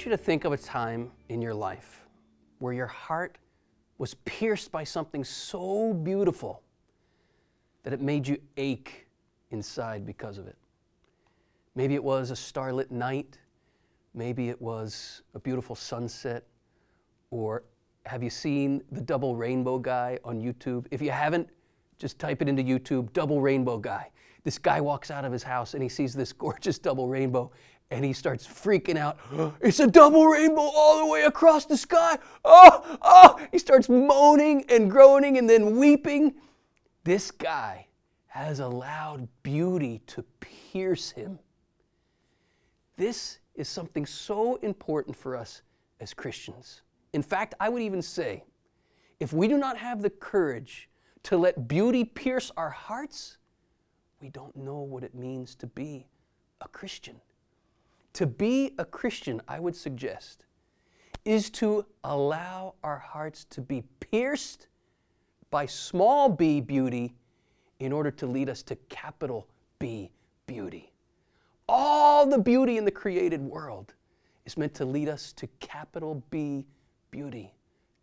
want you to think of a time in your life where your heart was pierced by something so beautiful that it made you ache inside because of it. Maybe it was a starlit night, maybe it was a beautiful sunset, or have you seen the double rainbow guy on YouTube? If you haven't, just type it into YouTube, double rainbow guy. This guy walks out of his house and he sees this gorgeous double rainbow and he starts freaking out. It's a double rainbow all the way across the sky. Oh, oh. He starts moaning and groaning and then weeping. This guy has allowed beauty to pierce him. This is something so important for us as Christians. In fact, I would even say if we do not have the courage to let beauty pierce our hearts, we don't know what it means to be a Christian. To be a Christian, I would suggest, is to allow our hearts to be pierced by small b beauty in order to lead us to capital B beauty. All the beauty in the created world is meant to lead us to capital B beauty,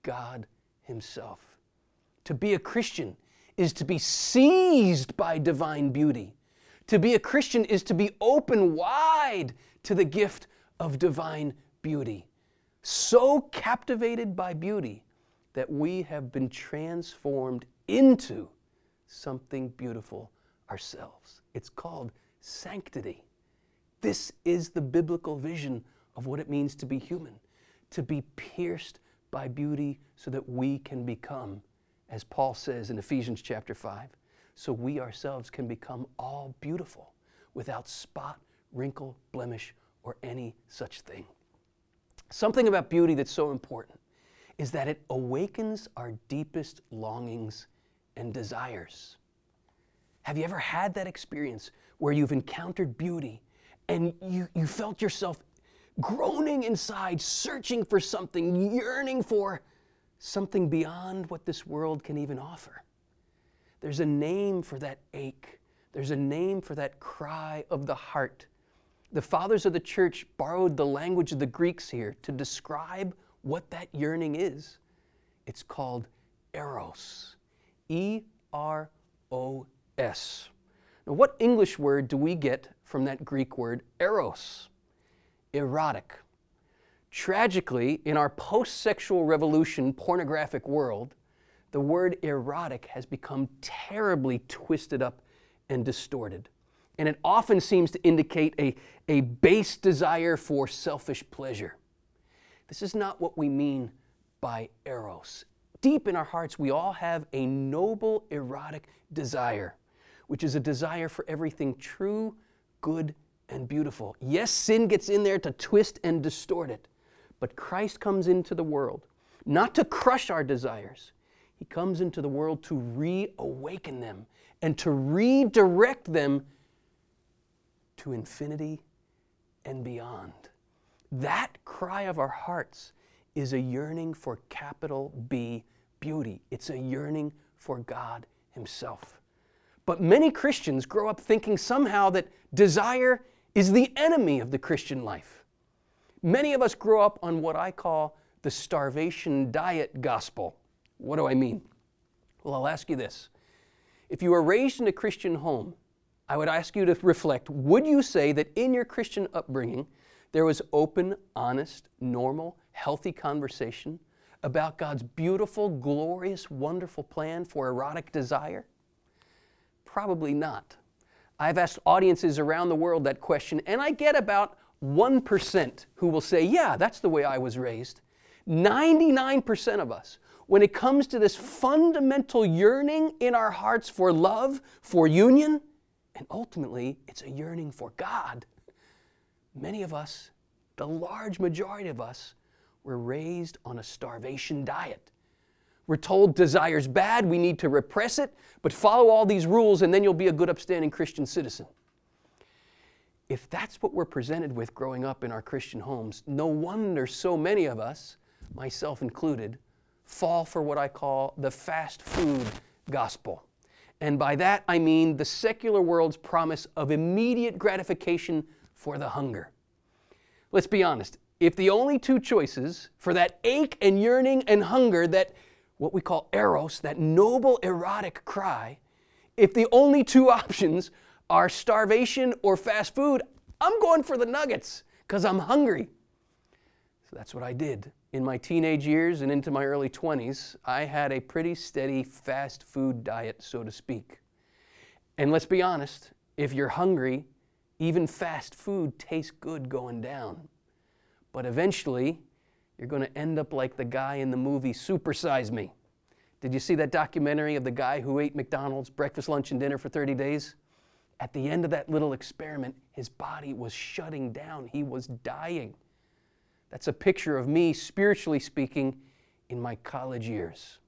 God Himself. To be a Christian is to be seized by divine beauty. To be a Christian is to be open wide to the gift of divine beauty. So captivated by beauty that we have been transformed into something beautiful ourselves. It's called sanctity. This is the biblical vision of what it means to be human, to be pierced by beauty so that we can become, as Paul says in Ephesians chapter 5, so we ourselves can become all beautiful without spot, wrinkle, blemish, or any such thing. Something about beauty that's so important is that it awakens our deepest longings and desires. Have you ever had that experience where you've encountered beauty and you, you felt yourself groaning inside, searching for something, yearning for something beyond what this world can even offer? There's a name for that ache, there's a name for that cry of the heart. The fathers of the church borrowed the language of the Greeks here to describe what that yearning is. It's called eros. E R O S. Now, what English word do we get from that Greek word eros? Erotic. Tragically, in our post sexual revolution pornographic world, the word erotic has become terribly twisted up and distorted. And it often seems to indicate a, a base desire for selfish pleasure. This is not what we mean by eros deep in our hearts, we all have a noble erotic desire, which is a desire for everything true, good, and beautiful. Yes, sin gets in there to twist and distort it, but Christ comes into the world not to crush our desires. He comes into the world to reawaken them and to redirect them to infinity and beyond. That cry of our hearts is a yearning for capital B beauty, it's a yearning for God Himself. But many Christians grow up thinking somehow that desire is the enemy of the Christian life. Many of us grow up on what I call the starvation diet gospel. What do I mean? Well, I'll ask you this. If you were raised in a Christian home, I would ask you to reflect would you say that in your Christian upbringing there was open, honest, normal, healthy conversation about God's beautiful, glorious, wonderful plan for erotic desire? Probably not. I've asked audiences around the world that question, and I get about 1% who will say, Yeah, that's the way I was raised. 99% of us, when it comes to this fundamental yearning in our hearts for love, for union, and ultimately it's a yearning for God, many of us, the large majority of us, were raised on a starvation diet. We're told desire's bad, we need to repress it, but follow all these rules and then you'll be a good, upstanding Christian citizen. If that's what we're presented with growing up in our Christian homes, no wonder so many of us, myself included, fall for what I call the fast food gospel. And by that I mean the secular world's promise of immediate gratification for the hunger. Let's be honest, if the only two choices for that ache and yearning and hunger, that what we call eros, that noble erotic cry, if the only two options are starvation or fast food, I'm going for the nuggets because I'm hungry. So that's what I did. In my teenage years and into my early 20s, I had a pretty steady fast food diet, so to speak. And let's be honest, if you're hungry, even fast food tastes good going down. But eventually, you're going to end up like the guy in the movie Supersize Me. Did you see that documentary of the guy who ate McDonald's breakfast, lunch, and dinner for 30 days? At the end of that little experiment, his body was shutting down. He was dying. That's a picture of me, spiritually speaking, in my college years.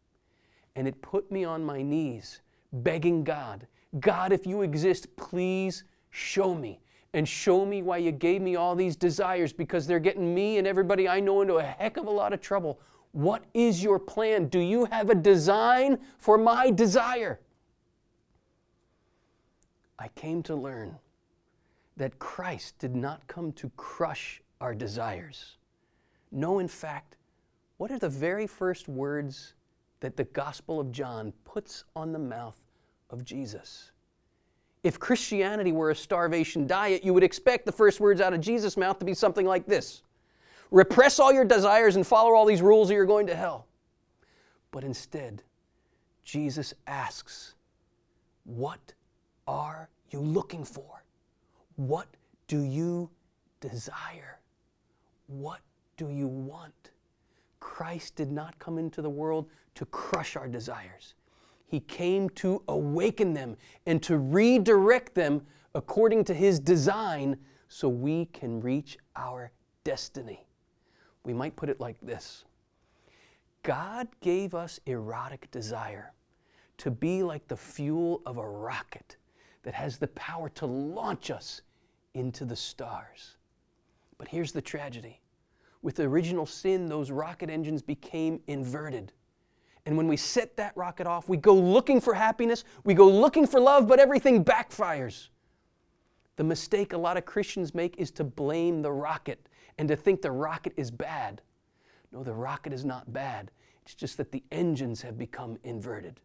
And it put me on my knees, begging God, God, if you exist, please show me. And show me why you gave me all these desires because they're getting me and everybody I know into a heck of a lot of trouble. What is your plan? Do you have a design for my desire? I came to learn that Christ did not come to crush our desires. No, in fact, what are the very first words that the Gospel of John puts on the mouth of Jesus? If Christianity were a starvation diet, you would expect the first words out of Jesus' mouth to be something like this Repress all your desires and follow all these rules, or you're going to hell. But instead, Jesus asks, What are you looking for? What do you desire? What do you want? Christ did not come into the world to crush our desires. He came to awaken them and to redirect them according to His design so we can reach our destiny. We might put it like this God gave us erotic desire to be like the fuel of a rocket that has the power to launch us into the stars. But here's the tragedy with the original sin, those rocket engines became inverted. And when we set that rocket off, we go looking for happiness, we go looking for love, but everything backfires. The mistake a lot of Christians make is to blame the rocket and to think the rocket is bad. No, the rocket is not bad. It's just that the engines have become inverted.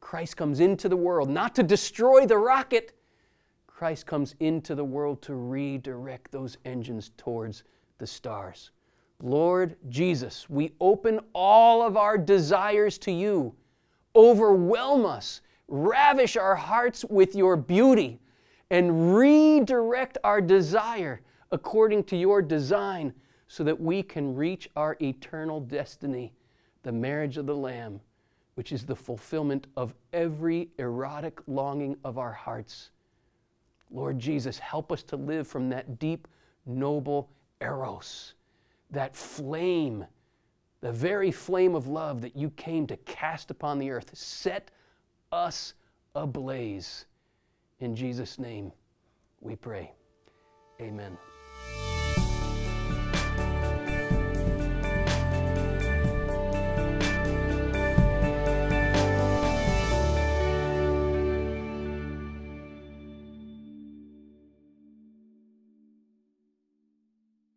Christ comes into the world not to destroy the rocket, Christ comes into the world to redirect those engines towards the stars. Lord Jesus, we open all of our desires to you. Overwhelm us, ravish our hearts with your beauty, and redirect our desire according to your design so that we can reach our eternal destiny, the marriage of the Lamb, which is the fulfillment of every erotic longing of our hearts. Lord Jesus, help us to live from that deep, noble eros that flame, the very flame of love that you came to cast upon the earth. Set us ablaze. In Jesus' name we pray. Amen.